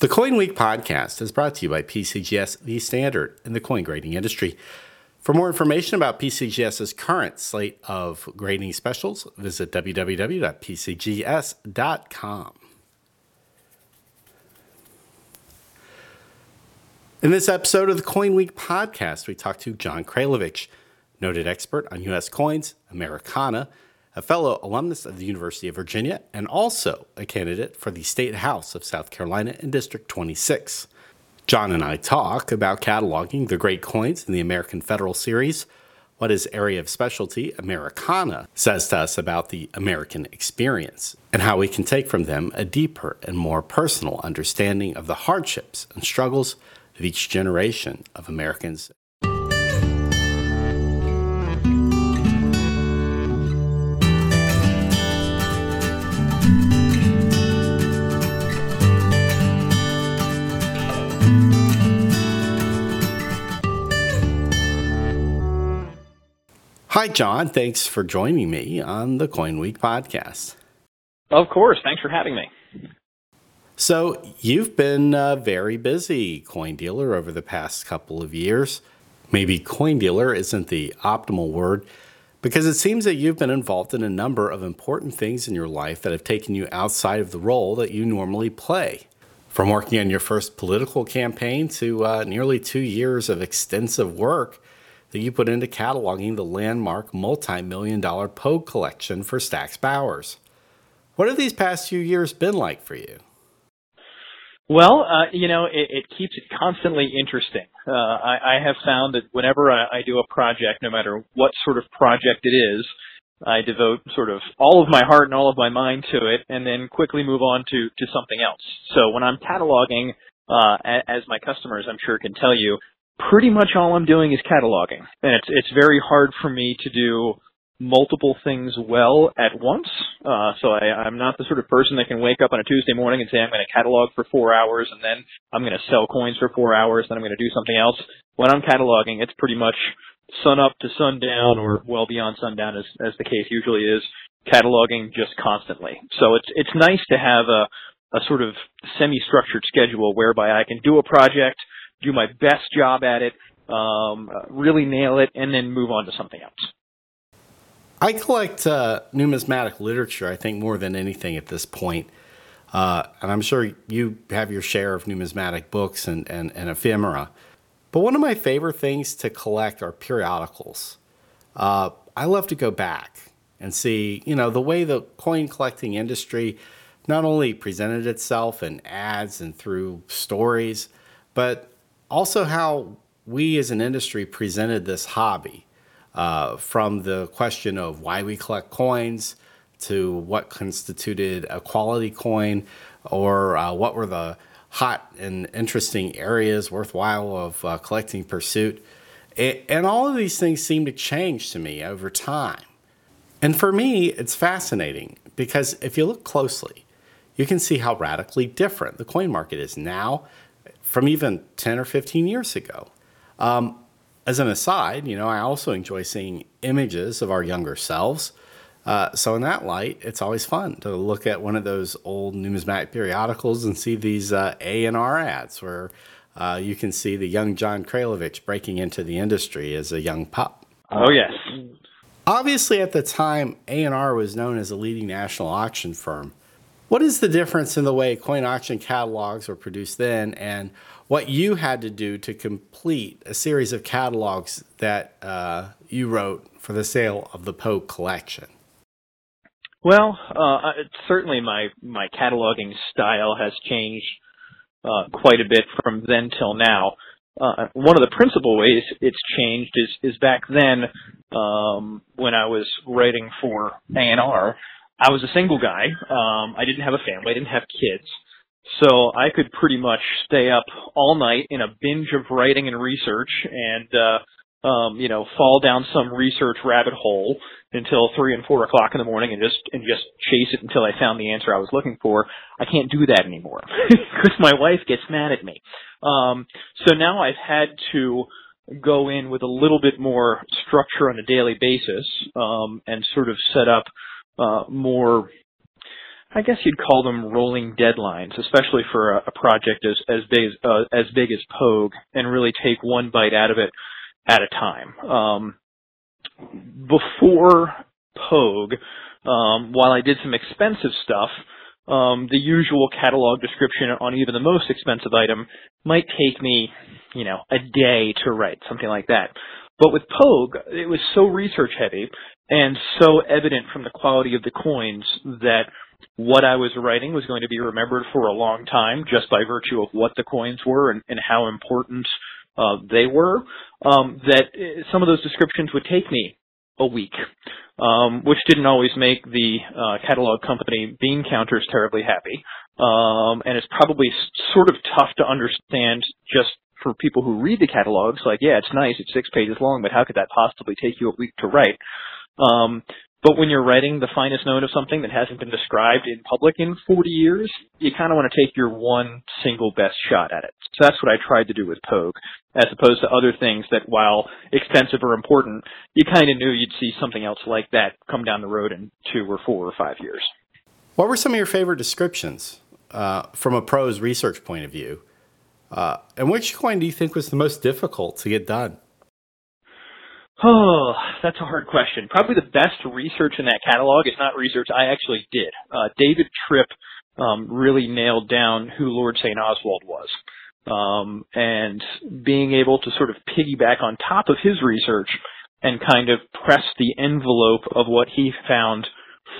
The Coin Week podcast is brought to you by PCGS, the standard in the coin grading industry. For more information about PCGS's current slate of grading specials, visit www.pcgs.com. In this episode of the Coin Week podcast, we talk to John Kraljevich, noted expert on U.S. coins, Americana, a fellow alumnus of the University of Virginia, and also a candidate for the State House of South Carolina in District 26. John and I talk about cataloging the great coins in the American Federal Series, what his area of specialty, Americana, says to us about the American experience, and how we can take from them a deeper and more personal understanding of the hardships and struggles of each generation of Americans Hi, John. Thanks for joining me on the Coin Week podcast. Of course. Thanks for having me. So, you've been a very busy coin dealer over the past couple of years. Maybe coin dealer isn't the optimal word because it seems that you've been involved in a number of important things in your life that have taken you outside of the role that you normally play. From working on your first political campaign to uh, nearly two years of extensive work that you put into cataloging the landmark multi million dollar Pogue collection for Stack's Bowers. What have these past few years been like for you? Well, uh, you know, it, it, keeps it constantly interesting. Uh, I, I, have found that whenever I, I, do a project, no matter what sort of project it is, I devote sort of all of my heart and all of my mind to it, and then quickly move on to to something else. So when I'm cataloging, uh, as my customers, I'm sure can tell you, pretty much all I'm doing is cataloging. And it's it's very hard for me to do multiple things well at once. Uh, so I, I'm not the sort of person that can wake up on a Tuesday morning and say I'm going to catalog for four hours and then I'm going to sell coins for four hours, and then I'm going to do something else. When I'm cataloging, it's pretty much sun up to sundown or well beyond sundown as, as the case usually is, cataloging just constantly. So it's, it's nice to have a, a sort of semi-structured schedule whereby I can do a project, do my best job at it, um, really nail it, and then move on to something else. I collect uh, numismatic literature, I think, more than anything at this point. Uh, and I'm sure you have your share of numismatic books and, and, and, ephemera. But one of my favorite things to collect are periodicals. Uh, I love to go back and see, you know, the way the coin collecting industry not only presented itself in ads and through stories, but also how we as an industry presented this hobby uh, from the question of why we collect coins to what constituted a quality coin or uh, what were the hot and interesting areas worthwhile of uh, collecting pursuit. It, and all of these things seem to change to me over time. And for me, it's fascinating because if you look closely, you can see how radically different the coin market is now from even 10 or 15 years ago. Um, as an aside, you know, I also enjoy seeing images of our younger selves. Uh, so in that light, it's always fun to look at one of those old numismatic periodicals and see these uh, A and R ads where uh, you can see the young John Kraljevich breaking into the industry as a young pup. Oh yes. Obviously, at the time, A and R was known as a leading national auction firm. What is the difference in the way coin auction catalogs were produced then and what you had to do to complete a series of catalogs that uh, you wrote for the sale of the Pogue collection? Well, uh, certainly my, my cataloging style has changed uh, quite a bit from then till now. Uh, one of the principal ways it's changed is, is back then um, when I was writing for A&R, I was a single guy. Um, I didn't have a family. I didn't have kids. So I could pretty much stay up all night in a binge of writing and research and, uh, um, you know, fall down some research rabbit hole until three and four o'clock in the morning and just, and just chase it until I found the answer I was looking for. I can't do that anymore because my wife gets mad at me. Um, so now I've had to go in with a little bit more structure on a daily basis, um, and sort of set up uh, more I guess you'd call them rolling deadlines, especially for a, a project as as big as uh, as big as Pogue, and really take one bite out of it at a time. Um, before Pogue, um, while I did some expensive stuff, um, the usual catalog description on even the most expensive item might take me, you know, a day to write, something like that. But with Pogue, it was so research heavy and so evident from the quality of the coins that what I was writing was going to be remembered for a long time just by virtue of what the coins were and, and how important uh, they were, um, that uh, some of those descriptions would take me a week, um, which didn't always make the uh, catalog company Bean Counters terribly happy. Um, and it's probably sort of tough to understand just for people who read the catalogs. Like, yeah, it's nice, it's six pages long, but how could that possibly take you a week to write? Um, but when you're writing the finest known of something that hasn't been described in public in 40 years, you kind of want to take your one single best shot at it. So that's what I tried to do with Pogue, as opposed to other things that, while expensive or important, you kind of knew you'd see something else like that come down the road in two or four or five years. What were some of your favorite descriptions uh, from a prose research point of view? Uh, and which coin do you think was the most difficult to get done? Oh, that's a hard question. Probably the best research in that catalog is not research I actually did. Uh, David Tripp um, really nailed down who Lord St. Oswald was. Um, and being able to sort of piggyback on top of his research and kind of press the envelope of what he found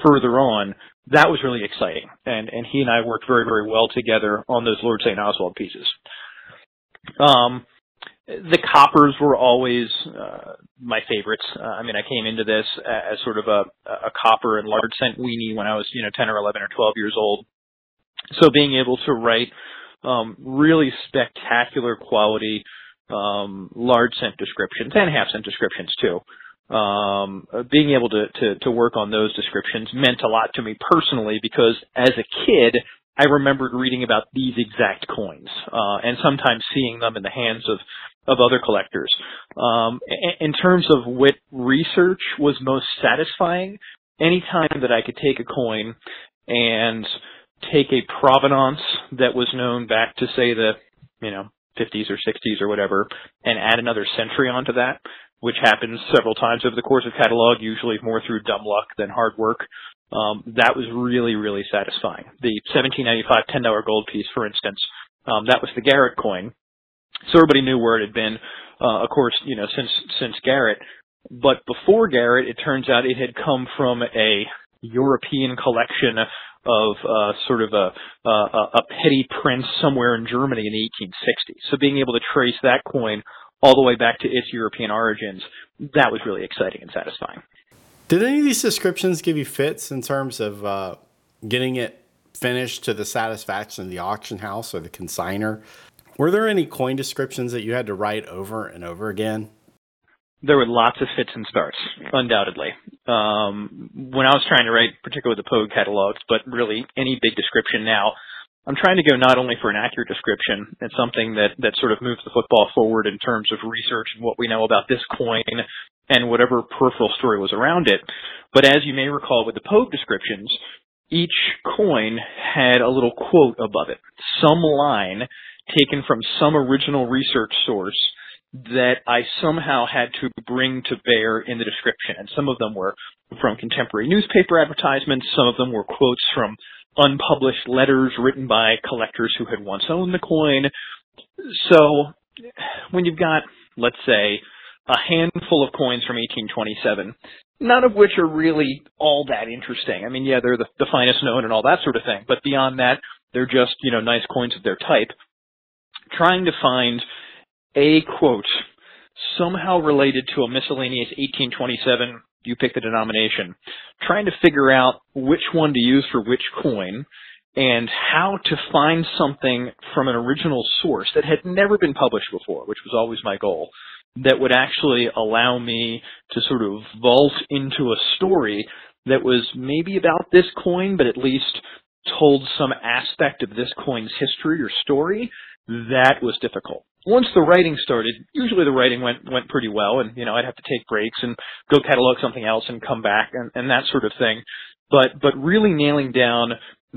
further on, that was really exciting. And, and he and I worked very, very well together on those Lord St. Oswald pieces. Um, the coppers were always uh, my favorites. Uh, I mean, I came into this as sort of a, a copper and large cent weenie when I was, you know, 10 or 11 or 12 years old. So being able to write um, really spectacular quality um, large cent descriptions and half cent descriptions too. Um, being able to, to to work on those descriptions meant a lot to me personally because as a kid I remembered reading about these exact coins uh, and sometimes seeing them in the hands of of other collectors. Um, in terms of what research was most satisfying, any time that I could take a coin and take a provenance that was known back to say the, you know, 50s or 60s or whatever, and add another century onto that, which happens several times over the course of catalog, usually more through dumb luck than hard work. Um, that was really, really satisfying. The 1795 $10 gold piece, for instance, um, that was the Garrett coin, so everybody knew where it had been. Uh, of course, you know, since since Garrett, but before Garrett, it turns out it had come from a European collection of uh, sort of a, a, a petty prince somewhere in Germany in the 1860s. So being able to trace that coin all the way back to its European origins, that was really exciting and satisfying. Did any of these descriptions give you fits in terms of uh, getting it finished to the satisfaction of the auction house or the consigner? Were there any coin descriptions that you had to write over and over again? There were lots of fits and starts, undoubtedly. Um, when I was trying to write, particularly the Pogue catalogs, but really any big description now, I'm trying to go not only for an accurate description and something that, that sort of moves the football forward in terms of research and what we know about this coin and whatever peripheral story was around it, but as you may recall with the Pogue descriptions, each coin had a little quote above it, some line taken from some original research source that I somehow had to bring to bear in the description. And some of them were from contemporary newspaper advertisements. Some of them were quotes from unpublished letters written by collectors who had once owned the coin. So when you've got, let's say, a handful of coins from 1827, none of which are really all that interesting. I mean, yeah, they're the, the finest known and all that sort of thing, but beyond that, they're just, you know, nice coins of their type. Trying to find a quote somehow related to a miscellaneous 1827, you pick the denomination, trying to figure out which one to use for which coin and how to find something from an original source that had never been published before, which was always my goal, that would actually allow me to sort of vault into a story that was maybe about this coin, but at least told some aspect of this coin's history or story that was difficult. Once the writing started, usually the writing went went pretty well, and you know I'd have to take breaks and go catalog something else and come back and, and that sort of thing. But but really nailing down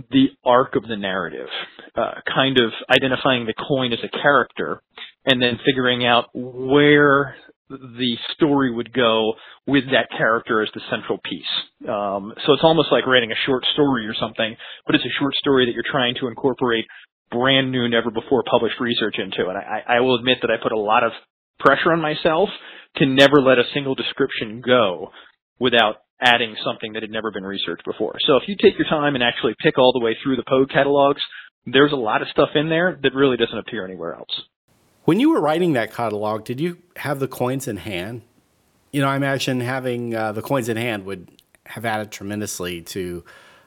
the arc of the narrative, uh, kind of identifying the coin as a character, and then figuring out where the story would go with that character as the central piece. Um, so it's almost like writing a short story or something, but it's a short story that you're trying to incorporate brand new, never before published research into. And I, I will admit that I put a lot of pressure on myself to never let a single description go without adding something that had never been researched before. So if you take your time and actually pick all the way through the Pogue catalogs, there's a lot of stuff in there that really doesn't appear anywhere else. When you were writing that catalog, did you have the coins in hand? You know, I imagine having uh, the coins in hand would have added tremendously to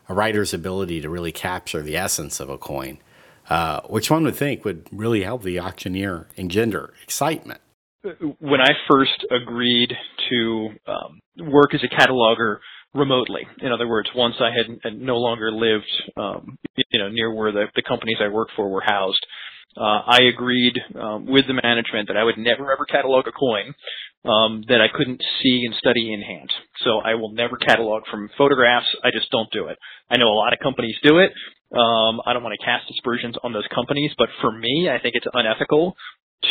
a writer's ability to really capture the essence of a coin, uh, which one would think would really help the auctioneer engender excitement. When I first agreed to um, work as a cataloger remotely, in other words, once I had, had no longer lived, um, you know, near where the, the companies I worked for were housed, uh, I agreed um, with the management that I would never ever catalog a coin um, that I couldn't see and study in hand. So I will never catalog from photographs. I just don't do it. I know a lot of companies do it. Um, I don't want to cast aspersions on those companies, but for me, I think it's unethical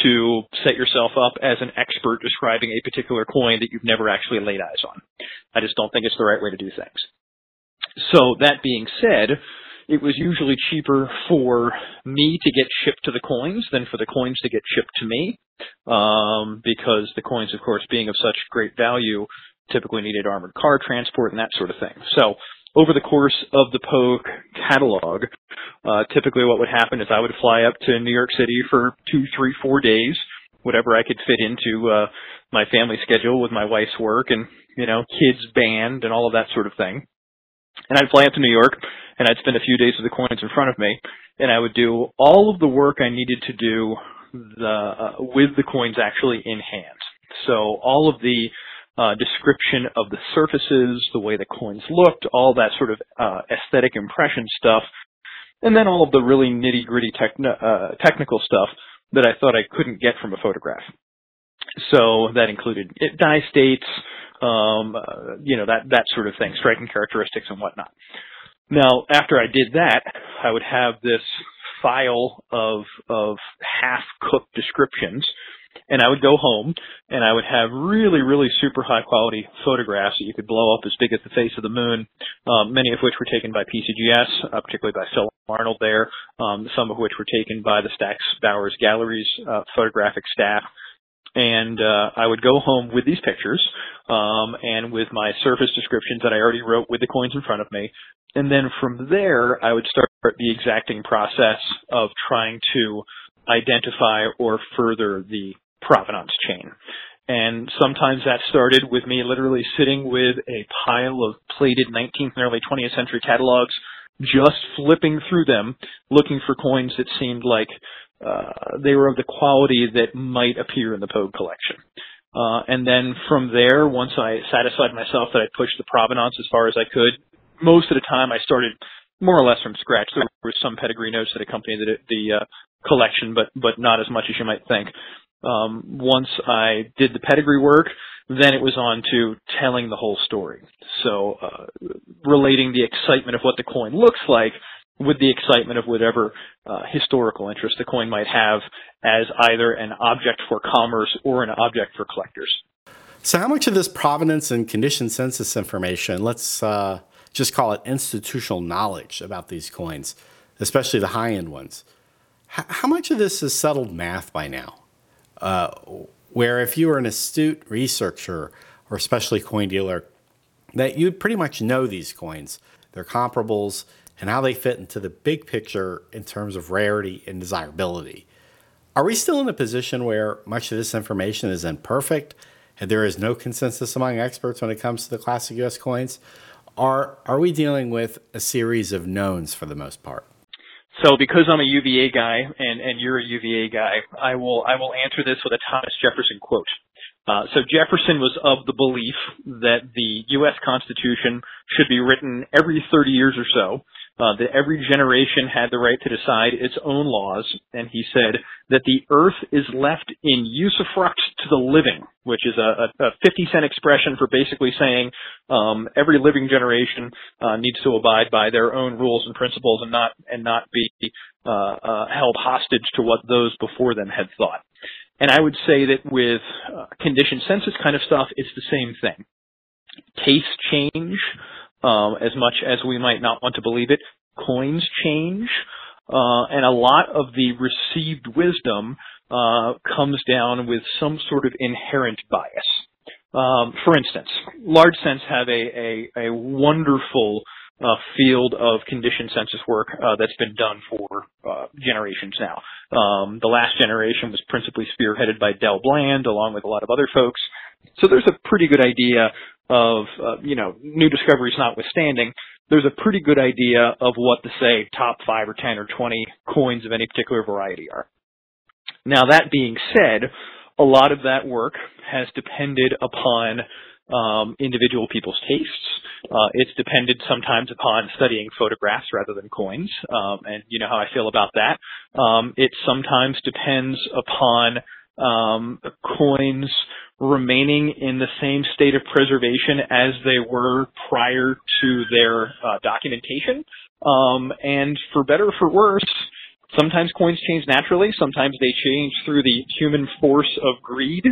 to set yourself up as an expert describing a particular coin that you've never actually laid eyes on. I just don't think it's the right way to do things. So that being said, it was usually cheaper for me to get shipped to the coins than for the coins to get shipped to me, um, because the coins, of course, being of such great value, typically needed armored car transport and that sort of thing. So over the course of the Pogue catalog, uh, typically what would happen is I would fly up to New York City for two, three, four days, whatever I could fit into uh, my family schedule with my wife's work and you know kids band and all of that sort of thing. And I'd fly up to New York, and I'd spend a few days with the coins in front of me, and I would do all of the work I needed to do the, uh, with the coins actually in hand. So all of the uh, description of the surfaces, the way the coins looked, all that sort of uh, aesthetic impression stuff, and then all of the really nitty gritty techn- uh, technical stuff that I thought I couldn't get from a photograph. So that included die states, um, uh, you know, that, that sort of thing, striking characteristics and whatnot. Now, after I did that, I would have this file of, of half-cooked descriptions, and I would go home and I would have really, really super high quality photographs that you could blow up as big as the face of the moon, um, many of which were taken by PCGS, uh, particularly by Phil Arnold there, um, some of which were taken by the Stack's Bowers Galleries uh, photographic staff and uh, I would go home with these pictures um, and with my surface descriptions that I already wrote with the coins in front of me, and then from there I would start the exacting process of trying to identify or further the provenance chain. And sometimes that started with me literally sitting with a pile of plated 19th and early 20th century catalogs, just flipping through them, looking for coins that seemed like uh, they were of the quality that might appear in the Pogue collection. Uh, and then from there, once I satisfied myself that I pushed the provenance as far as I could, most of the time I started more or less from scratch. There were some pedigree notes that accompanied the, the uh, collection, but but not as much as you might think. Um, once I did the pedigree work, then it was on to telling the whole story. So uh, relating the excitement of what the coin looks like with the excitement of whatever uh, historical interest the coin might have as either an object for commerce or an object for collectors. So, how much of this provenance and condition census information, let's uh, just call it institutional knowledge about these coins, especially the high end ones, H- how much of this is settled math by now? Uh, where if you were an astute researcher or especially coin dealer, that you'd pretty much know these coins, their comparables, and how they fit into the big picture in terms of rarity and desirability. Are we still in a position where much of this information is imperfect and there is no consensus among experts when it comes to the classic US coins? Or are we dealing with a series of knowns for the most part? So because I'm a UVA guy and, and you're a UVA guy, I will I will answer this with a Thomas Jefferson quote. Uh, so Jefferson was of the belief that the U.S. Constitution should be written every 30 years or so, uh, that every generation had the right to decide its own laws, and he said that the earth is left in usufruct to the living, which is a, a 50 cent expression for basically saying um, every living generation uh, needs to abide by their own rules and principles and not and not be uh, uh, held hostage to what those before them had thought. And I would say that with uh, condition census kind of stuff, it's the same thing. Tastes change um, as much as we might not want to believe it. Coins change, uh, and a lot of the received wisdom uh, comes down with some sort of inherent bias. Um, for instance, large cents have a, a, a wonderful uh, field of condition census work uh, that's been done for uh, generations now. Um, the last generation was principally spearheaded by Del Bland, along with a lot of other folks. So there's a pretty good idea of, uh, you know, new discoveries notwithstanding, there's a pretty good idea of what the say top five or ten or twenty coins of any particular variety are. Now that being said, a lot of that work has depended upon um, individual people's tastes. Uh, it's depended sometimes upon studying photographs rather than coins, um, and you know how I feel about that. Um, it sometimes depends upon um, coins remaining in the same state of preservation as they were prior to their uh, documentation. Um, and for better or for worse, sometimes coins change naturally. Sometimes they change through the human force of greed.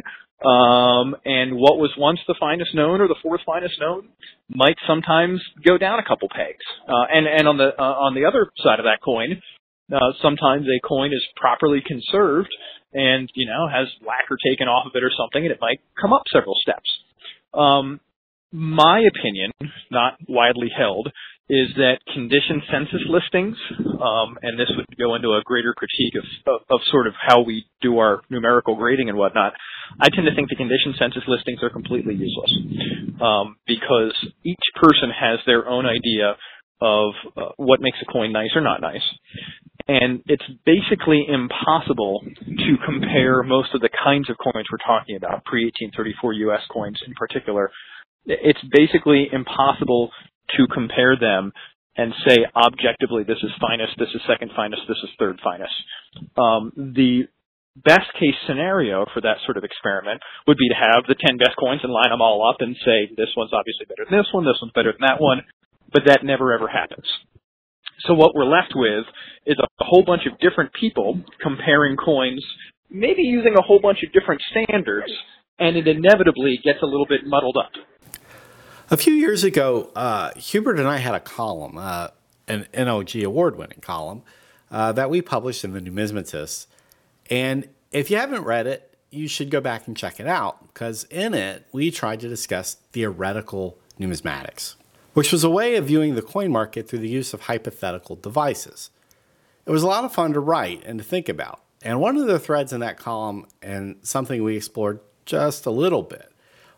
Um, and what was once the finest known or the fourth finest known might sometimes go down a couple pegs. Uh, and and on the uh, on the other side of that coin, uh, sometimes a coin is properly conserved and you know has lacquer taken off of it or something, and it might come up several steps. Um, my opinion, not widely held, is that condition census listings, um, and this would go into a greater critique of, of, of, sort of how we do our numerical grading and whatnot. I tend to think the condition census listings are completely useless um, because each person has their own idea of uh, what makes a coin nice or not nice. And it's basically impossible to compare most of the kinds of coins we're talking about, pre-1834 U.S. coins in particular. It's basically impossible to compare them and say objectively this is finest, this is second finest, this is third finest. Um, the best case scenario for that sort of experiment would be to have the 10 best coins and line them all up and say this one's obviously better than this one, this one's better than that one, but that never ever happens. So what we're left with is a whole bunch of different people comparing coins, maybe using a whole bunch of different standards, and it inevitably gets a little bit muddled up. A few years ago, uh, Hubert and I had a column, uh, an NLG award winning column, uh, that we published in the Numismatist. And if you haven't read it, you should go back and check it out because in it, we tried to discuss theoretical numismatics which was a way of viewing the coin market through the use of hypothetical devices. It was a lot of fun to write and to think about. And one of the threads in that column, and something we explored just a little bit,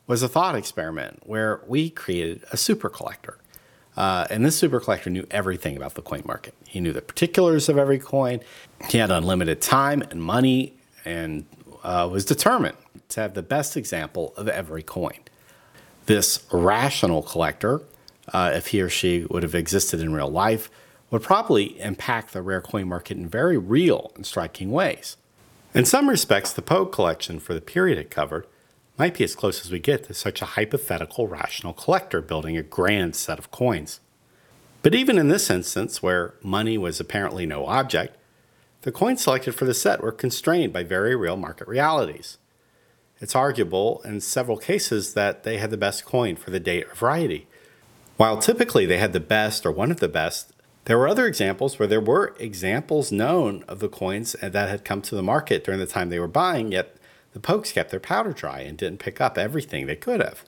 was a thought experiment where we created a super collector. Uh, and this super collector knew everything about the coin market. He knew the particulars of every coin. He had unlimited time and money and uh, was determined to have the best example of every coin. This rational collector uh, if he or she would have existed in real life, would probably impact the rare coin market in very real and striking ways. In some respects, the Pogue collection for the period it covered might be as close as we get to such a hypothetical rational collector building a grand set of coins. But even in this instance, where money was apparently no object, the coins selected for the set were constrained by very real market realities. It's arguable in several cases that they had the best coin for the date or variety, while typically they had the best or one of the best, there were other examples where there were examples known of the coins that had come to the market during the time they were buying, yet the Pogues kept their powder dry and didn't pick up everything they could have.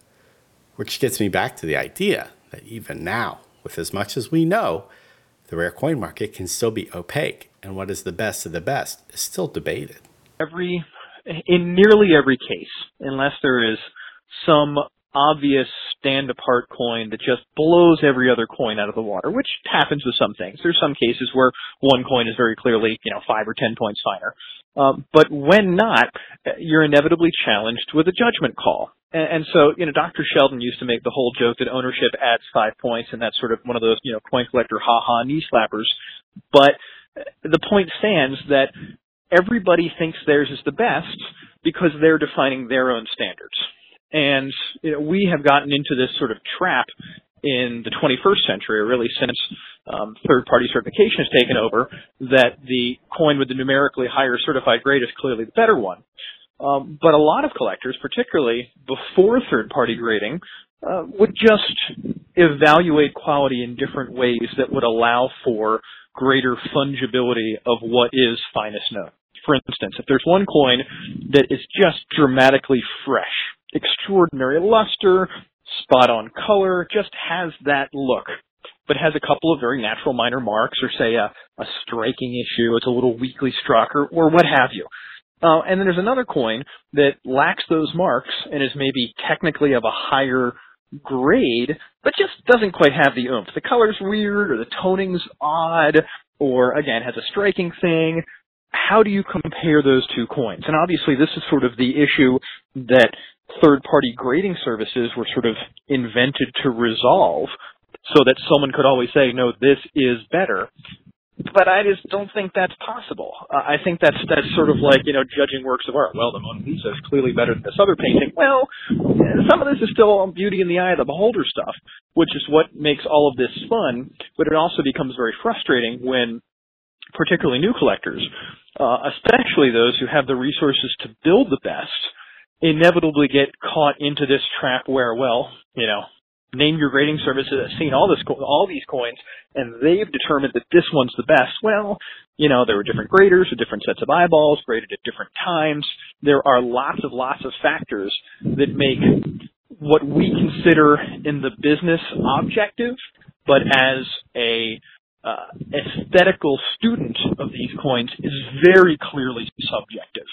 Which gets me back to the idea that even now, with as much as we know, the rare coin market can still be opaque, and what is the best of the best is still debated. Every, in nearly every case, unless there is some obvious stand apart coin that just blows every other coin out of the water, which happens with some things. There's some cases where one coin is very clearly, you know, five or ten points finer. Um, but when not, you're inevitably challenged with a judgment call. and, and so, you know, Dr. Sheldon used to make the whole joke that ownership adds five points, and that's sort of one of those, you know, coin collector ha-ha knee slappers. But the point stands that everybody thinks theirs is the best because they're defining their own standards. And you know, we have gotten into this sort of trap in the 21st century, or really since um, third-party certification has taken over, that the coin with the numerically higher certified grade is clearly the better one. Um, but a lot of collectors, particularly before third-party grading, uh, would just evaluate quality in different ways that would allow for greater fungibility of what is finest known. For instance, if there's one coin that is just dramatically fresh, extraordinary luster, spot on color, just has that look, but has a couple of very natural minor marks or say a, a striking issue, it's a little weakly struck or, or what have you. Uh, and then there's another coin that lacks those marks and is maybe technically of a higher grade, but just doesn't quite have the oomph. The color's weird or the toning's odd or again has a striking thing. How do you compare those two coins? And obviously this is sort of the issue that third party grading services were sort of invented to resolve so that someone could always say, no, this is better but I just don't think that's possible. Uh, I think that's that's sort of like you know judging works of art. Well, the Mona Lisa is clearly better than this other painting. Well, some of this is still beauty in the eye of the beholder stuff, which is what makes all of this fun. But it also becomes very frustrating when, particularly new collectors, uh, especially those who have the resources to build the best, inevitably get caught into this trap where, well, you know, name your grading service has seen all this all these coins and they've determined that this one's the best. Well, you know, there were different graders with different sets of eyeballs, graded at different times. There are lots of lots of factors that make what we consider in the business objective, but as a uh, aesthetical student of these coins is very clearly subjective.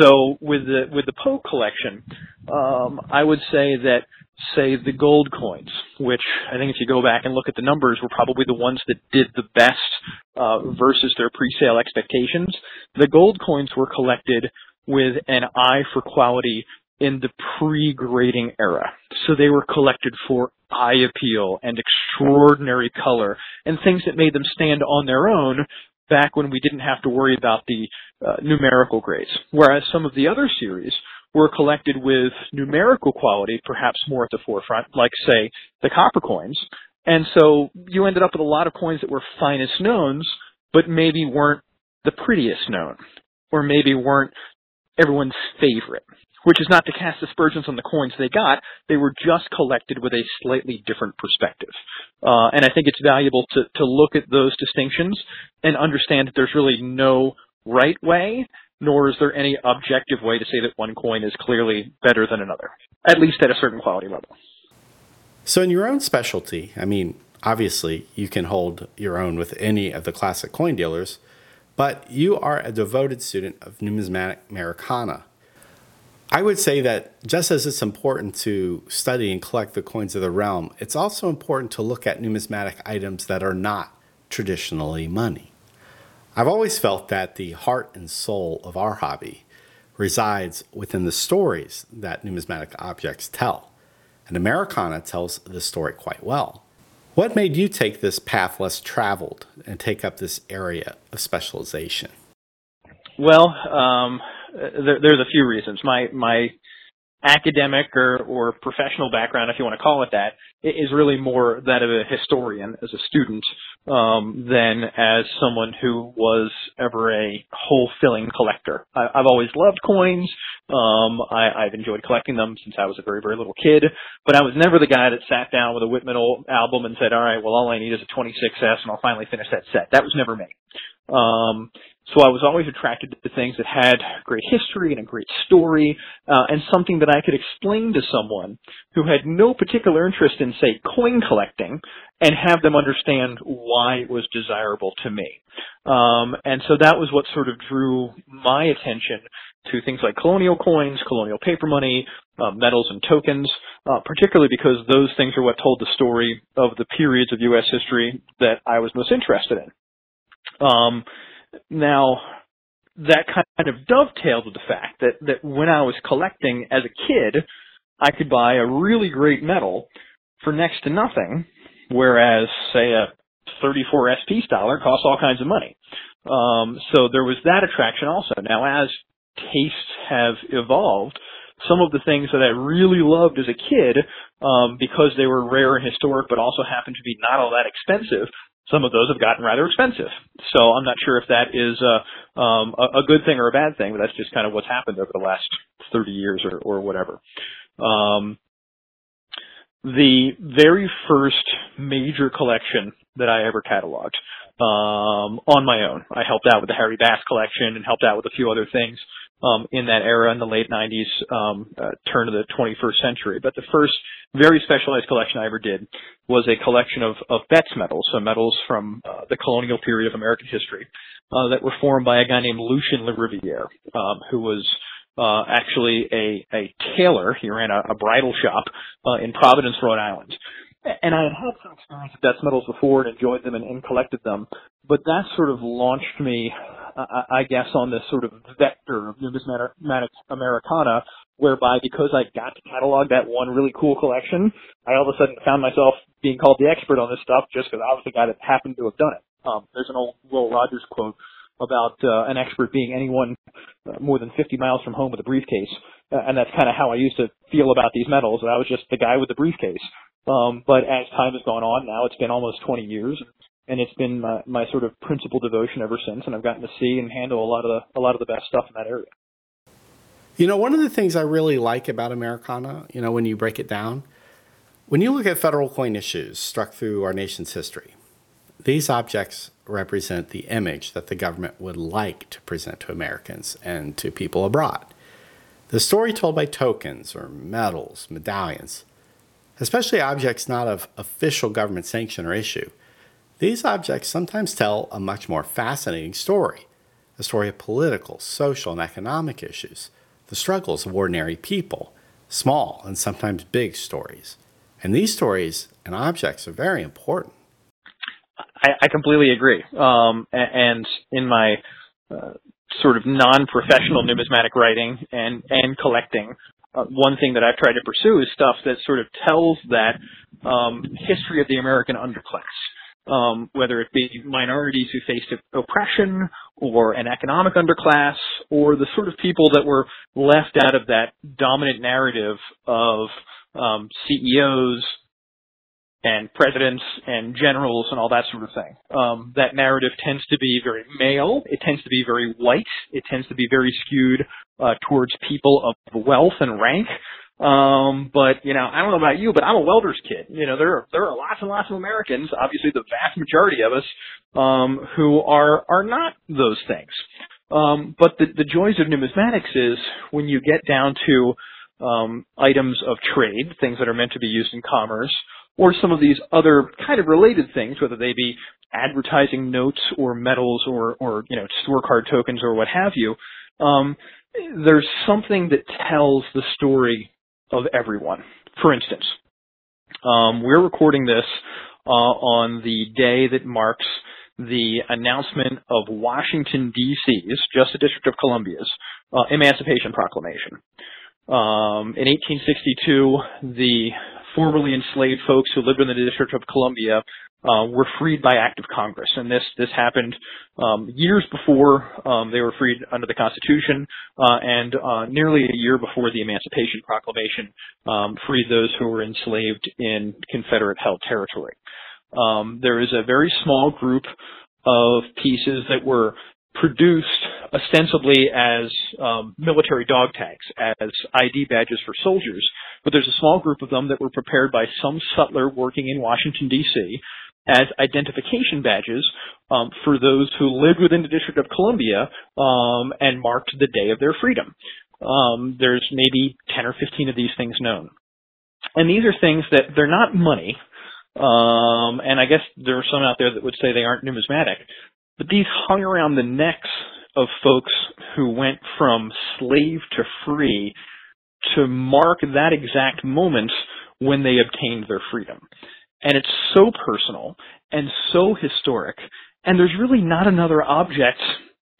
So with the with the Pogue collection, um, I would say that say the gold coins, which I think if you go back and look at the numbers, were probably the ones that did the best uh, versus their pre-sale expectations. The gold coins were collected with an eye for quality in the pre-grading era. So they were collected for eye appeal and extraordinary color and things that made them stand on their own back when we didn't have to worry about the uh, numerical grades. Whereas some of the other series were collected with numerical quality, perhaps more at the forefront, like say the copper coins. And so you ended up with a lot of coins that were finest knowns, but maybe weren't the prettiest known, or maybe weren't everyone's favorite. Which is not to cast aspersions on the coins they got, they were just collected with a slightly different perspective. Uh, and I think it's valuable to, to look at those distinctions and understand that there's really no right way nor is there any objective way to say that one coin is clearly better than another, at least at a certain quality level. So, in your own specialty, I mean, obviously you can hold your own with any of the classic coin dealers, but you are a devoted student of numismatic Americana. I would say that just as it's important to study and collect the coins of the realm, it's also important to look at numismatic items that are not traditionally money. I've always felt that the heart and soul of our hobby resides within the stories that numismatic objects tell. And Americana tells this story quite well. What made you take this path less traveled and take up this area of specialization? Well, um, there, there's a few reasons. My my academic or, or professional background, if you want to call it that, is really more that of a historian as a student um, than as someone who was ever a hole-filling collector. I, I've always loved coins. Um, I, I've enjoyed collecting them since I was a very, very little kid, but I was never the guy that sat down with a Whitman album and said, all right, well, all I need is a 26S and I'll finally finish that set. That was never me. Um, so I was always attracted to things that had great history and a great story, uh, and something that I could explain to someone who had no particular interest in, say, coin collecting, and have them understand why it was desirable to me. Um, and so that was what sort of drew my attention to things like colonial coins, colonial paper money, uh, medals and tokens, uh, particularly because those things are what told the story of the periods of U.S. history that I was most interested in. Um, now, that kind of dovetailed with the fact that, that when I was collecting as a kid, I could buy a really great medal for next to nothing, whereas, say, a 34 SP Styler costs all kinds of money. Um, so there was that attraction also. Now, as tastes have evolved, some of the things that I really loved as a kid, um, because they were rare and historic, but also happened to be not all that expensive, some of those have gotten rather expensive. So I'm not sure if that is a, um, a, a good thing or a bad thing, but that's just kind of what's happened over the last 30 years or, or whatever. Um, the very first major collection that I ever cataloged um, on my own. I helped out with the Harry Bass collection and helped out with a few other things um, in that era in the late 90s, um, uh, turn of the 21st century. But the first very specialized collection I ever did was a collection of, of Betts medals, so medals from uh, the colonial period of American history uh, that were formed by a guy named Lucien Lariviere, um, who was uh, actually a, a tailor. He ran a, a bridal shop uh, in Providence, Rhode Island. And I had had some experience with Betts medals before and enjoyed them and, and collected them, but that sort of launched me I guess, on this sort of vector of numismatic Americana, whereby because I got to catalog that one really cool collection, I all of a sudden found myself being called the expert on this stuff just because I was the guy that happened to have done it. Um, there's an old Will Rogers quote about uh, an expert being anyone uh, more than 50 miles from home with a briefcase, uh, and that's kind of how I used to feel about these medals. I was just the guy with the briefcase. Um, but as time has gone on, now it's been almost 20 years and it's been my, my sort of principal devotion ever since. And I've gotten to see and handle a lot of the a lot of the best stuff in that area. You know, one of the things I really like about Americana, you know, when you break it down, when you look at federal coin issues struck through our nation's history, these objects represent the image that the government would like to present to Americans and to people abroad. The story told by tokens or medals, medallions, especially objects not of official government sanction or issue, these objects sometimes tell a much more fascinating story a story of political, social, and economic issues, the struggles of ordinary people, small and sometimes big stories. And these stories and objects are very important. I, I completely agree. Um, and in my uh, sort of non-professional numismatic writing and and collecting, uh, one thing that I've tried to pursue is stuff that sort of tells that um, history of the American underclass um, whether it be minorities who faced oppression or an economic underclass or the sort of people that were left out of that dominant narrative of um, CEOs and presidents and generals and all that sort of thing. Um, that narrative tends to be very male. It tends to be very white. It tends to be very skewed uh, towards people of wealth and rank. Um, but you know, I don't know about you, but I'm a welder's kid. You know, there are there are lots and lots of Americans, obviously the vast majority of us, um, who are are not those things. Um, but the the joys of numismatics is when you get down to um, items of trade, things that are meant to be used in commerce, or some of these other kind of related things, whether they be advertising notes or medals or or you know store card tokens or what have you. Um, there's something that tells the story of everyone. For instance, um, we're recording this uh, on the day that marks the announcement of Washington D.C.'s, just the District of Columbia's, uh, Emancipation Proclamation. Um, in 1862, the formerly enslaved folks who lived in the District of Columbia uh, were freed by act of Congress, and this this happened um, years before um, they were freed under the Constitution, uh, and uh, nearly a year before the Emancipation Proclamation um, freed those who were enslaved in Confederate-held territory. Um, there is a very small group of pieces that were produced ostensibly as um, military dog tags, as ID badges for soldiers, but there's a small group of them that were prepared by some sutler working in Washington, D.C., as identification badges um, for those who lived within the District of Columbia um, and marked the day of their freedom. Um, there's maybe 10 or 15 of these things known. And these are things that they're not money, um, and I guess there are some out there that would say they aren't numismatic, but these hung around the necks of folks who went from slave to free to mark that exact moment when they obtained their freedom. And it's so personal and so historic, and there's really not another object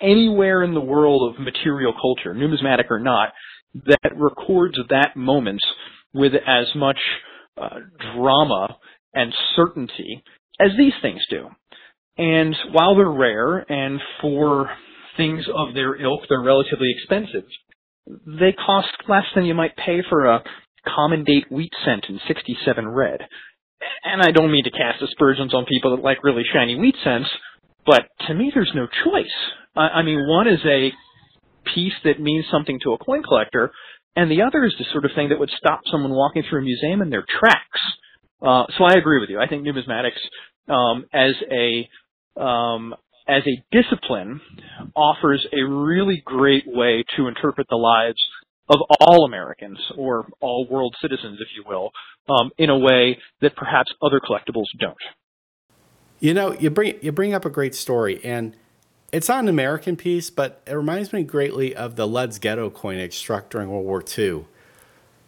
anywhere in the world of material culture, numismatic or not, that records that moment with as much uh, drama and certainty as these things do. And while they're rare and for things of their ilk, they're relatively expensive, they cost less than you might pay for a common date wheat cent in 67 red. And I don't mean to cast aspersions on people that like really shiny wheat cents, but to me there's no choice. I, I mean, one is a piece that means something to a coin collector, and the other is the sort of thing that would stop someone walking through a museum in their tracks. Uh, so I agree with you. I think numismatics um, as a um, as a discipline offers a really great way to interpret the lives of all Americans or all world citizens, if you will, um, in a way that perhaps other collectibles don't. You know, you bring you bring up a great story, and it's not an American piece, but it reminds me greatly of the Lodz Ghetto coinage struck during World War II.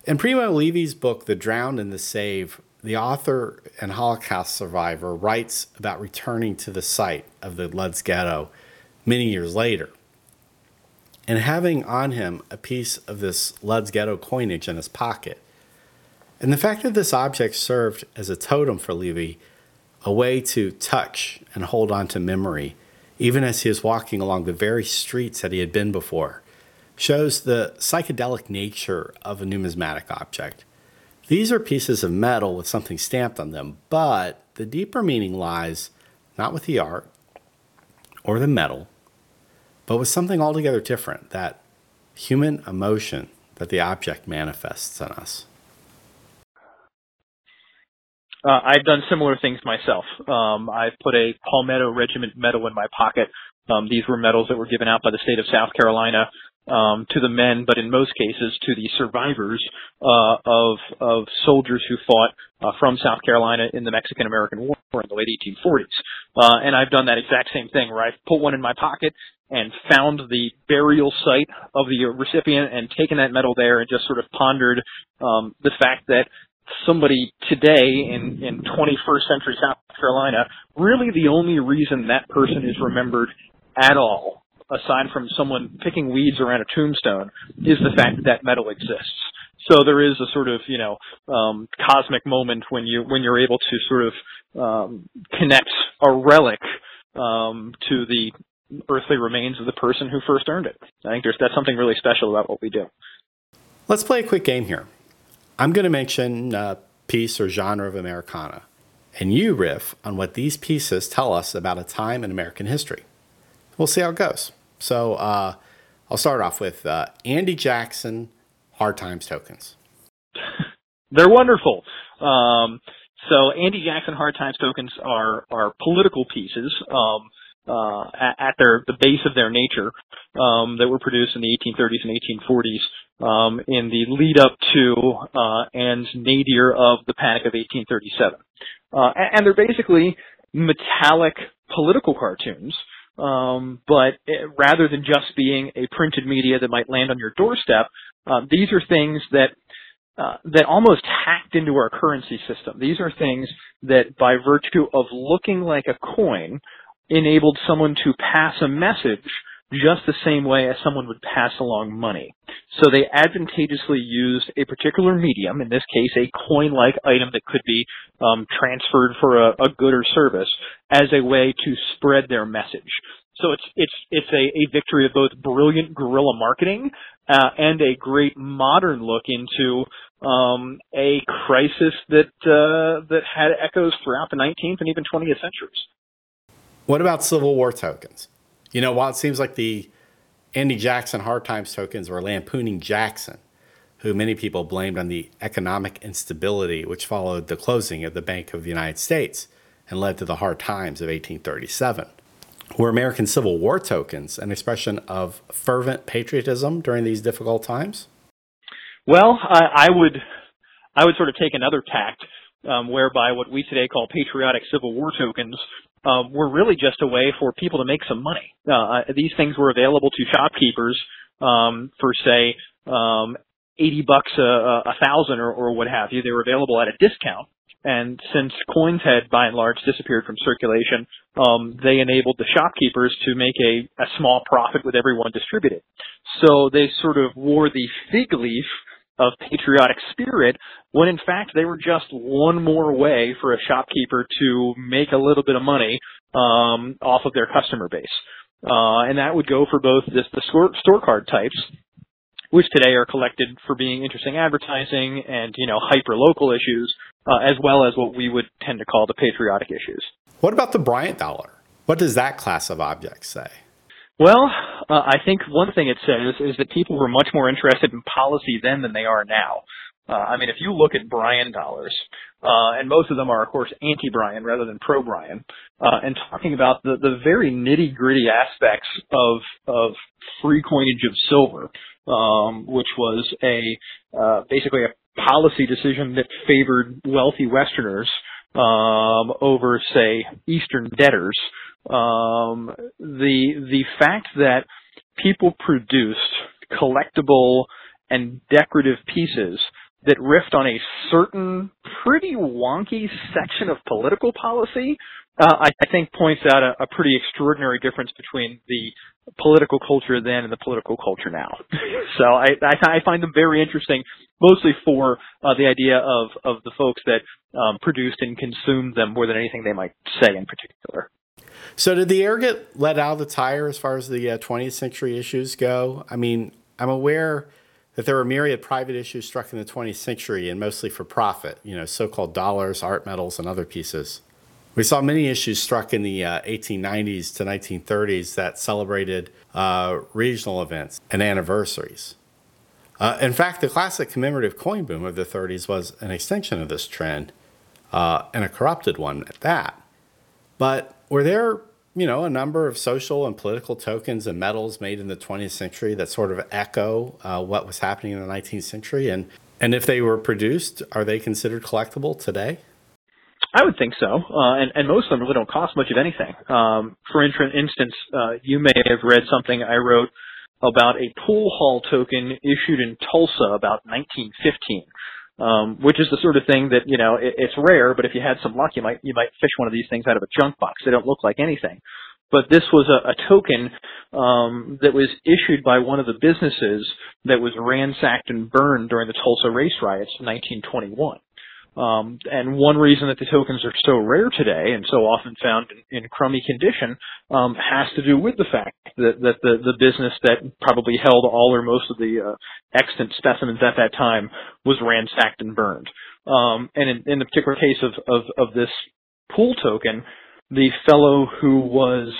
In Primo Levi's book, The Drowned and the Saved, the author and Holocaust survivor writes about returning to the site of the Lodz Ghetto many years later and having on him a piece of this Lodz Ghetto coinage in his pocket. And the fact that this object served as a totem for Levi, a way to touch and hold on to memory, even as he was walking along the very streets that he had been before, shows the psychedelic nature of a numismatic object. These are pieces of metal with something stamped on them, but the deeper meaning lies not with the art or the metal, but with something altogether different that human emotion that the object manifests in us. Uh, I've done similar things myself. Um, I've put a Palmetto Regiment medal in my pocket. Um, these were medals that were given out by the state of South Carolina um, to the men, but in most cases to the survivors uh, of of soldiers who fought uh, from South Carolina in the Mexican American War in the late 1840s. Uh, and I've done that exact same thing where I've put one in my pocket and found the burial site of the recipient and taken that medal there and just sort of pondered um, the fact that somebody today in, in 21st century South Carolina, really the only reason that person is remembered at all aside from someone picking weeds around a tombstone, is the fact that that medal exists. So there is a sort of you know um, cosmic moment when you when you're able to sort of um, connect a relic um, to the earthly remains of the person who first earned it. I think there's that's something really special about what we do. Let's play a quick game here. I'm going to mention a piece or genre of Americana, and you riff on what these pieces tell us about a time in American history. We'll see how it goes. So uh, I'll start off with uh, Andy Jackson Hard Times tokens. They're wonderful. Um, so Andy Jackson Hard Times tokens are are political pieces um, uh, at, their the base of their nature um, that were produced in the 1830s and 1840s um, in the lead up to uh, and nadir of the Panic of 1837, uh, and they're basically metallic political cartoons um, but it, rather than just being a printed media that might land on your doorstep, uh, these are things that uh, that almost hacked into our currency system. These are things that, by virtue of looking like a coin, enabled someone to pass a message just the same way as someone would pass along money. So they advantageously used a particular medium, in this case a coin-like item that could be um, transferred for a, a, good or service, as a way to spread their message. So it's it's it's a, a victory of both brilliant guerrilla marketing uh, and a great modern look into um, a crisis that uh, that had echoes throughout the 19th and even 20th centuries. What about Civil War tokens? You know, while it seems like the Andy Jackson Hard Times tokens were lampooning Jackson, who many people blamed on the economic instability which followed the closing of the Bank of the United States and led to the hard times of 1837. Were American Civil War tokens an expression of fervent patriotism during these difficult times? Well, I, I would I would sort of take another tact, um, whereby what we today call patriotic Civil War tokens um, were really just a way for people to make some money. Uh, these things were available to shopkeepers um, for say um, 80 bucks a, a thousand or, or what have you. They were available at a discount. And since coins had by and large disappeared from circulation, um, they enabled the shopkeepers to make a, a small profit with everyone distributed. So they sort of wore the fig leaf of patriotic spirit when in fact they were just one more way for a shopkeeper to make a little bit of money um, off of their customer base. Uh, and that would go for both this, the store, store card types, which today are collected for being interesting advertising and, you know, hyper local issues, uh, as well as what we would tend to call the patriotic issues. What about the Bryan dollar? What does that class of objects say? Well, uh, I think one thing it says is that people were much more interested in policy then than they are now. Uh, I mean, if you look at Bryan dollars, uh, and most of them are, of course, anti-Bryan rather than pro-Bryan, uh, and talking about the, the very nitty-gritty aspects of of free coinage of silver, um, which was a uh, basically a policy decision that favored wealthy Westerners um, over, say, Eastern debtors. Um, the the fact that people produced collectible and decorative pieces that riffed on a certain pretty wonky section of political policy, uh, I, I, think points out a, a, pretty extraordinary difference between the political culture then and the political culture now. so I, I, I, find them very interesting, mostly for uh, the idea of, of the folks that um, produced and consumed them more than anything they might say in particular. So did the air get let out of the tire as far as the uh, 20th century issues go? I mean, I'm aware that there were myriad private issues struck in the 20th century and mostly for profit, you know, so-called dollars, art medals, and other pieces. We saw many issues struck in the uh, 1890s to 1930s that celebrated uh, regional events and anniversaries. Uh, in fact, the classic commemorative coin boom of the 30s was an extension of this trend, uh, and a corrupted one at that. But were there you know, a number of social and political tokens and medals made in the 20th century that sort of echo uh, what was happening in the 19th century. And, and if they were produced, are they considered collectible today? I would think so, uh, and, and most of them really don't cost much of anything. Um, for instance, uh, you may have read something I wrote about a pool hall token issued in Tulsa about 1915 um, which is the sort of thing that you know it, it's rare, but if you had some luck, you might you might fish one of these things out of a junk box. They don't look like anything, but this was a, a token um, that was issued by one of the businesses that was ransacked and burned during the Tulsa race riots in 1921. Um, and one reason that the tokens are so rare today and so often found in, in crummy condition um, has to do with the fact that, that the, the business that probably held all or most of the uh, extant specimens at that time was ransacked and burned. Um, and in, in, the particular case of, of, of this pool token, the fellow who was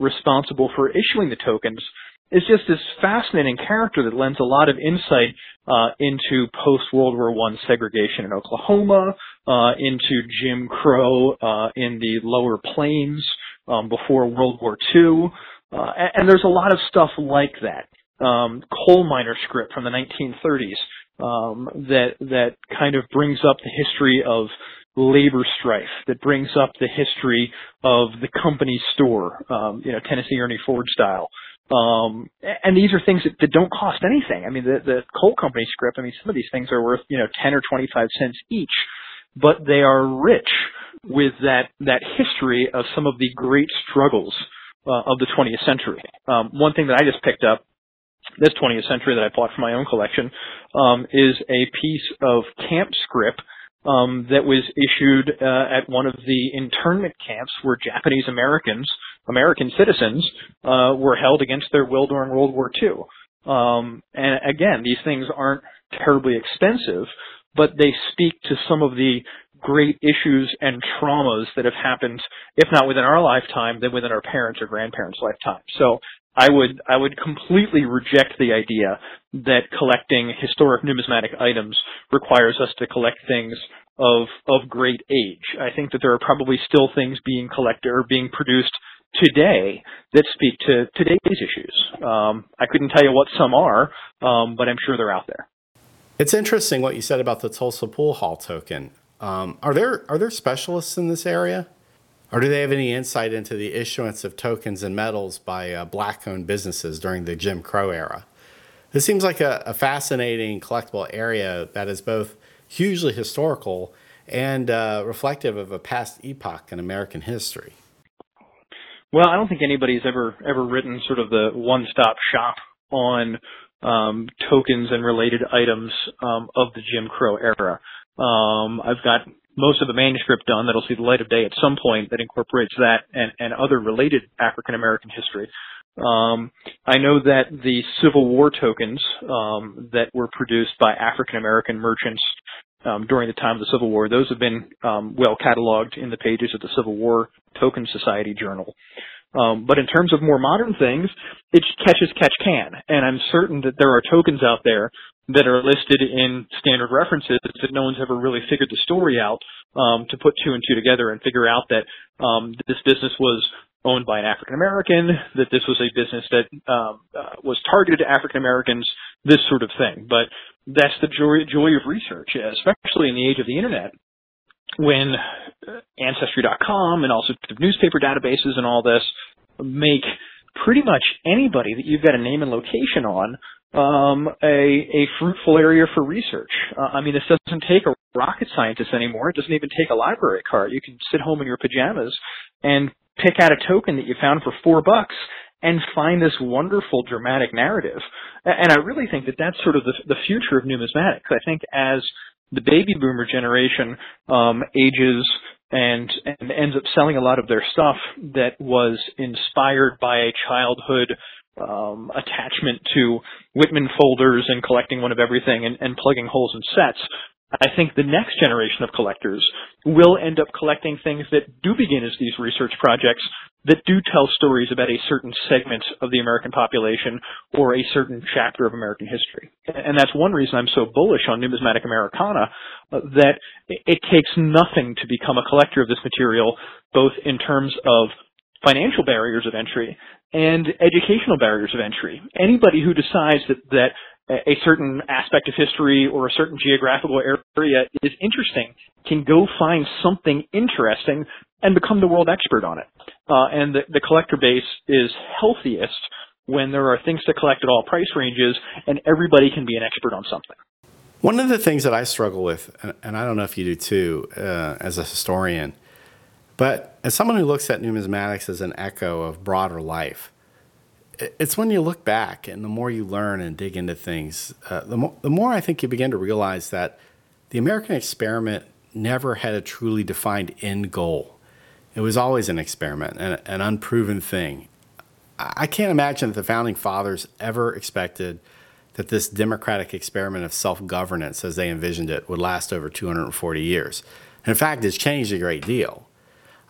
responsible for issuing the tokens is just this fascinating character that lends a lot of insight uh, into post World War One segregation in Oklahoma, uh, into Jim Crow uh, in the lower plains um, before World War II, uh, and, and, there's a lot of stuff like that. Um, coal miner scrip from the 1930s um, that that kind of brings up the history of labor strife that brings up the history of the company store, um, you know, Tennessee Ernie Ford style. Um, and these are things that, that don't cost anything. I mean, the, the coal company scrip, I mean, some of these things are worth, you know, 10 or 25 cents each, but they are rich with that, that history of some of the great struggles uh, of the 20th century. Um, one thing that I just picked up this 20th century that I bought for my own collection um, is a piece of camp scrip um, that was issued uh, at one of the internment camps where Japanese Americans, American citizens, uh, were held against their will during World War II. Um, and again, these things aren't terribly expensive, but they speak to some of the great issues and traumas that have happened, if not within our lifetime, then within our parents' or grandparents' lifetime. So I would I would completely reject the idea that collecting historic numismatic items requires us to collect things of of great age. I think that there are probably still things being collected or being produced today that speak to today's issues. Um, I couldn't tell you what some are, um, but I'm sure they're out there. It's interesting what you said about the Tulsa Pool Hall token. Um, are there are there specialists in this area? Or do they have any insight into the issuance of tokens and medals by uh, black owned businesses during the Jim Crow era? This seems like a, a, fascinating collectible area that is both hugely historical and uh, reflective of a past epoch in American history. Well, I don't think anybody's ever ever written sort of the one stop shop on um, tokens and related items um, of the Jim Crow era. Um, I've got most of the manuscript done that'll see the light of day at some point that incorporates that and, and other related African American history. Um, I know that the Civil War tokens um, that were produced by African American merchants um, during the time of the Civil War, those have been um, well cataloged in the pages of the Civil War Token Society Journal. Um, but in terms of more modern things, it's catch as catch can, and I'm certain that there are tokens out there that are listed in standard references that no one's ever really figured the story out um, to put two and two together and figure out that um, this business was owned by an African American, that this was a business that um, uh, was targeted to African Americans, this sort of thing. But that's the joy, joy of research, especially in the age of the internet, when Ancestry.com and also newspaper databases and all this make pretty much anybody that you've got a name and location on um, a, a fruitful area for research. Uh, I mean, this doesn't take a rocket scientist anymore. It doesn't even take a library card. You can sit home in your pajamas and pick out a token that you found for four bucks and find this wonderful dramatic narrative. And I really think that that's sort of the, the future of numismatics. I think as the baby boomer generation um, ages and, and ends up selling a lot of their stuff that was inspired by a childhood um, attachment to Whitman folders and collecting one of everything and, and plugging holes in sets. I think the next generation of collectors will end up collecting things that do begin as these research projects that do tell stories about a certain segment of the American population or a certain chapter of American history. And that's one reason I'm so bullish on numismatic Americana, uh, that it takes nothing to become a collector of this material, both in terms of financial barriers of entry and educational barriers of entry. Anybody who decides that, that a certain aspect of history or a certain geographical area is interesting can go find something interesting and become the world expert on it. Uh, and the, the collector base is healthiest when there are things to collect at all price ranges and everybody can be an expert on something. One of the things that I struggle with, and I don't know if you do too, uh, as a historian, but as someone who looks at numismatics as an echo of broader life, it's when you look back and the more you learn and dig into things, uh, the, mo- the more I think you begin to realize that the American experiment never had a truly defined end goal. It was always an experiment, an, an unproven thing. I can't imagine that the founding fathers ever expected that this democratic experiment of self governance, as they envisioned it, would last over 240 years. in fact, it's changed a great deal.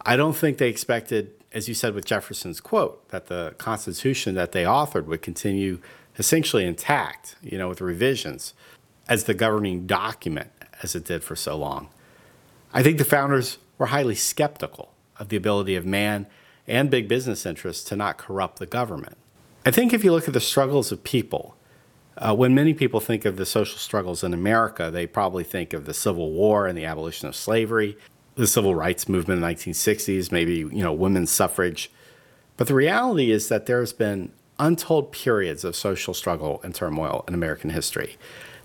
I don't think they expected, as you said with Jefferson's quote, that the Constitution that they authored would continue essentially intact, you know, with revisions as the governing document as it did for so long. I think the founders were highly skeptical of the ability of man and big business interests to not corrupt the government. I think if you look at the struggles of people, uh, when many people think of the social struggles in America, they probably think of the Civil War and the abolition of slavery the civil rights movement in the 1960s, maybe you know women's suffrage. But the reality is that there's been untold periods of social struggle and turmoil in American history.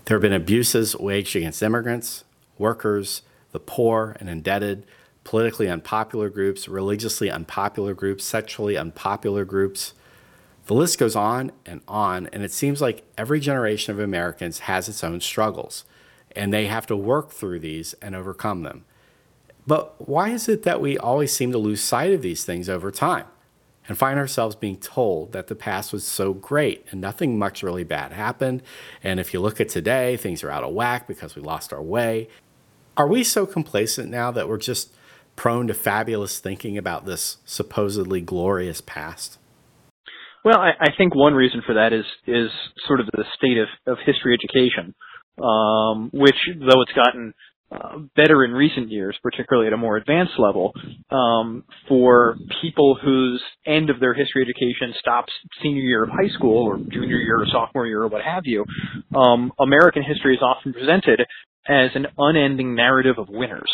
There have been abuses waged against immigrants, workers, the poor and indebted, politically unpopular groups, religiously unpopular groups, sexually unpopular groups. The list goes on and on, and it seems like every generation of Americans has its own struggles, and they have to work through these and overcome them. But why is it that we always seem to lose sight of these things over time and find ourselves being told that the past was so great and nothing much really bad happened? And if you look at today, things are out of whack because we lost our way. Are we so complacent now that we're just prone to fabulous thinking about this supposedly glorious past? Well, I, I think one reason for that is is sort of the state of, of history education, um, which though it's gotten uh, better in recent years, particularly at a more advanced level, um, for people whose end of their history education stops senior year of high school or junior year or sophomore year or what have you. Um, American history is often presented as an unending narrative of winners.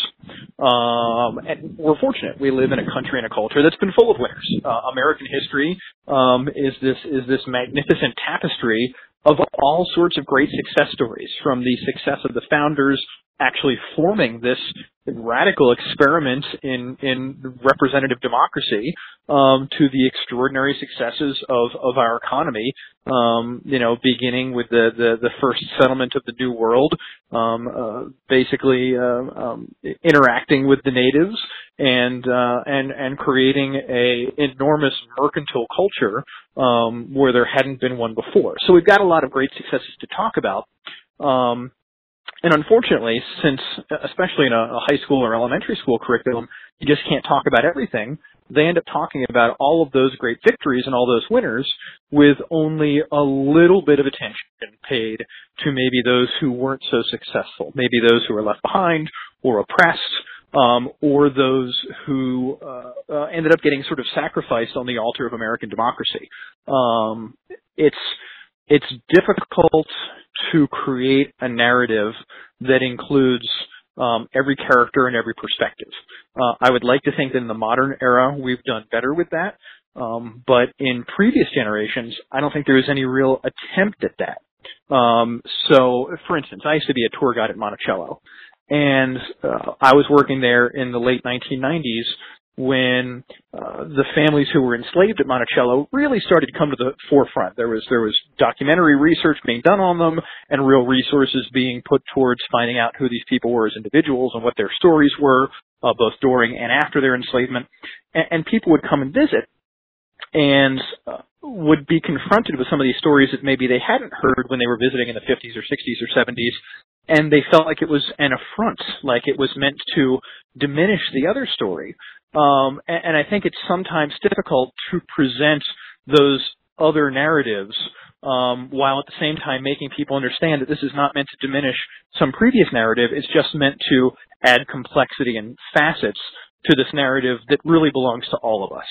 Um, and we're fortunate. We live in a country and a culture that's been full of winners. Uh, American history um, is this is this magnificent tapestry of all sorts of great success stories, from the success of the founders actually forming this radical experiment in in representative democracy um, to the extraordinary successes of of our economy. Um, you know, beginning with the, the the first settlement of the New World, um, uh, basically uh, um, interacting with the natives and uh, and and creating a enormous mercantile culture um, where there hadn't been one before. So we've got a lot of great successes to talk about. Um, and unfortunately, since especially in a, a high school or elementary school curriculum, you just can't talk about everything. They end up talking about all of those great victories and all those winners with only a little bit of attention paid to maybe those who weren't so successful, maybe those who were left behind or oppressed, um, or those who uh, uh, ended up getting sort of sacrificed on the altar of American democracy. Um, it's it's difficult to create a narrative that includes um, every character and every perspective. Uh, I would like to think that in the modern era we've done better with that, um, but in previous generations, I don't think there was any real attempt at that. Um, so, for instance, I used to be a tour guide at Monticello, and uh, I was working there in the late 1990s when uh, the families who were enslaved at Monticello really started to come to the forefront. There was there was documentary research being done on them, and real resources being put towards finding out who these people were as individuals and what their stories were, uh, both during and after their enslavement. And, and people would come and visit, and uh, would be confronted with some of these stories that maybe they hadn't heard when they were visiting in the 50s or 60s or 70s, and they felt like it was an affront, like it was meant to diminish the other story. Um, and, and, I think it's sometimes difficult to present those other narratives um, while at the same time making people understand that this is not meant to diminish some previous narrative. It's just meant to add complexity and facets to this narrative that really belongs to all of us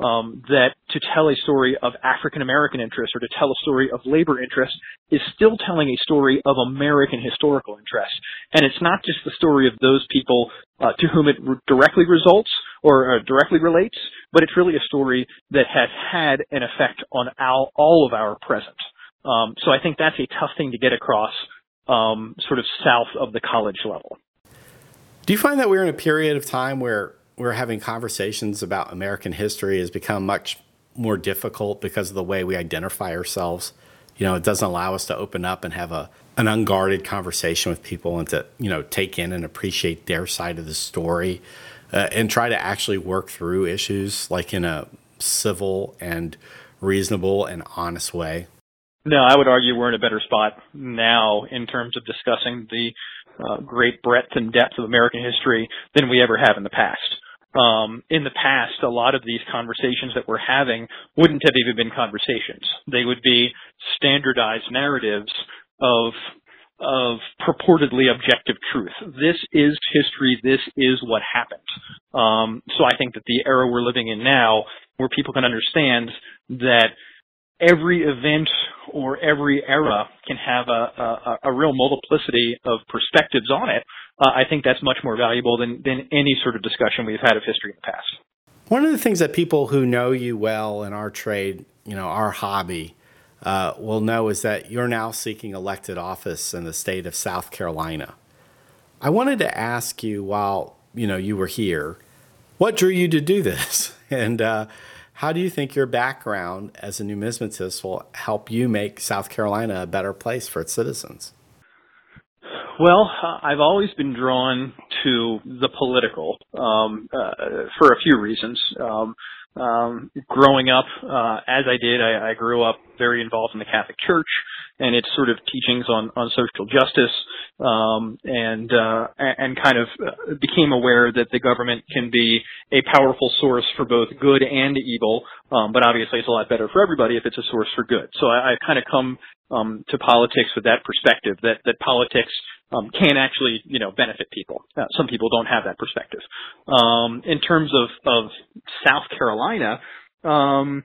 um, that to tell a story of African American interest or to tell a story of labor interest is still telling a story of American historical interest. And it's not just the story of those people uh, to whom it re- directly results or uh, directly relates, but it's really a story that has had an effect on our, all of our present. Um, so I think that's a tough thing to get across um, sort of south of the college level. Do you find that we're in a period of time where we're having conversations about American history has become much more difficult because of the way we identify ourselves. You know, it doesn't allow us to open up and have a an unguarded conversation with people and to you know take in and appreciate their side of the story uh, and try to actually work through issues like in a civil and reasonable and honest way. No, I would argue we're in a better spot now in terms of discussing the uh, great breadth and depth of American history than we ever have in the past um, in the past, a lot of these conversations that we're having wouldn't have even been conversations. They would be standardized narratives of of purportedly objective truth. This is history. This is what happened. Um, so I think that the era we're living in now, where people can understand that every event or every era can have a, a, a real multiplicity of perspectives on it, uh, I think that's much more valuable than, than any sort of discussion we've had of history in the past. One of the things that people who know you well in our trade, you know, our hobby, uh, will know is that you're now seeking elected office in the state of South Carolina. I wanted to ask you while you know you were here, what drew you to do this, and uh, how do you think your background as a numismatist will help you make South Carolina a better place for its citizens? Well, uh, I've always been drawn to the political um, uh, for a few reasons. Um, um, growing up, uh, as I did, I, I grew up very involved in the Catholic Church and its sort of teachings on, on social justice, um, and uh, and kind of uh, became aware that the government can be a powerful source for both good and evil. Um, but obviously, it's a lot better for everybody if it's a source for good. So I, I've kind of come um, to politics with that perspective that that politics um, can actually, you know, benefit people. Uh, some people don't have that perspective. Um, in terms of, of South Carolina, um,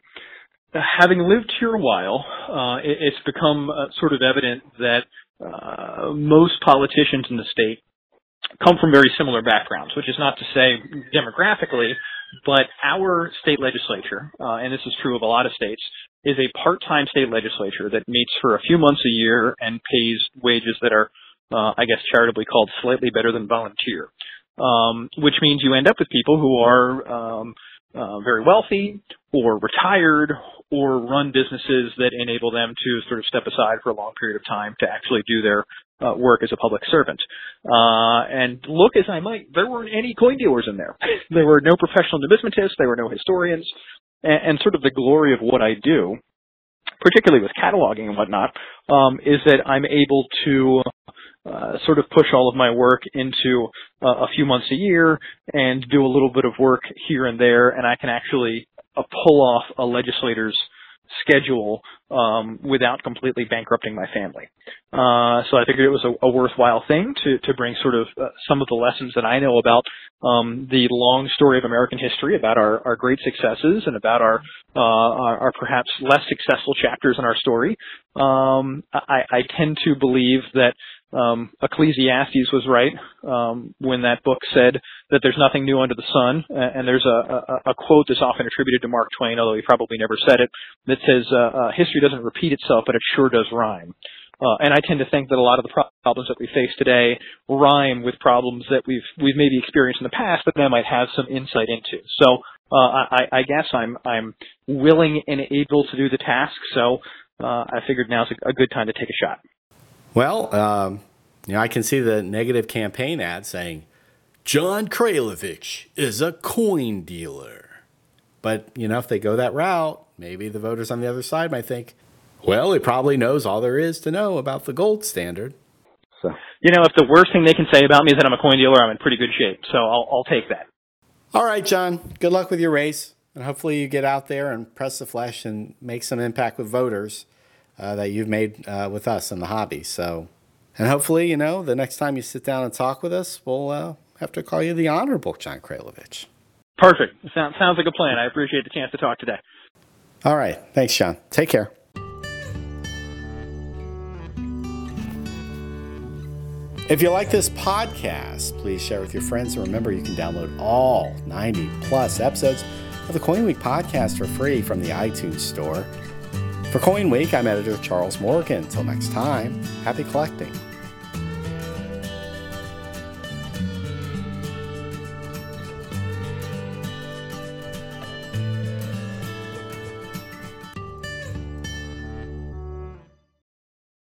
having lived here a while, uh, it, it's become uh, sort of evident that uh, most politicians in the state come from very similar backgrounds, which is not to say demographically, but our state legislature, uh, and this is true of a lot of states, is a part-time state legislature that meets for a few months a year and pays wages that are uh, I guess charitably called slightly better than volunteer, um, which means you end up with people who are um, uh, very wealthy or retired or run businesses that enable them to sort of step aside for a long period of time to actually do their uh, work as a public servant. Uh, and look as I might, there weren't any coin dealers in there. there were no professional numismatists, there were no historians, and, and sort of the glory of what I do, particularly with cataloging and whatnot, um, is that I'm able to uh, sort of push all of my work into uh, a few months a year and do a little bit of work here and there, and I can actually uh, pull off a legislator's schedule um, without completely bankrupting my family. Uh, so I figured it was a, a worthwhile thing to to bring sort of uh, some of the lessons that I know about um, the long story of American history, about our, our great successes, and about our, uh, our, our perhaps less successful chapters in our story. Um, I, I tend to believe that um, Ecclesiastes was right um, when that book said that there's nothing new under the sun, and there's a, a, a, quote that's often attributed to Mark Twain, although he probably never said it, that says, uh, uh, "History doesn't repeat itself, but it sure does rhyme." Uh, and I tend to think that a lot of the problems that we face today rhyme with problems that we've we've maybe experienced in the past that I might have some insight into. So uh, I, I guess I'm I'm willing and able to do the task. So uh, I figured now's a good time to take a shot. Well, um, you know, I can see the negative campaign ad saying, John Kraljevich is a coin dealer. But, you know, if they go that route, maybe the voters on the other side might think, well, he probably knows all there is to know about the gold standard. So, you know, if the worst thing they can say about me is that I'm a coin dealer, I'm in pretty good shape. So I'll, I'll take that. All right, John. Good luck with your race. And hopefully you get out there and press the flesh and make some impact with voters uh, that you've made uh, with us in the hobby. So, and hopefully, you know, the next time you sit down and talk with us, we'll uh, have to call you the Honorable John Kraljevich. Perfect. Sounds sounds like a plan. I appreciate the chance to talk today. All right. Thanks, John. Take care. If you like this podcast, please share with your friends. And remember, you can download all 90 plus episodes of the Coin Week podcast for free from the iTunes Store. For Coin Week, I'm editor Charles Morgan. Until next time, happy collecting.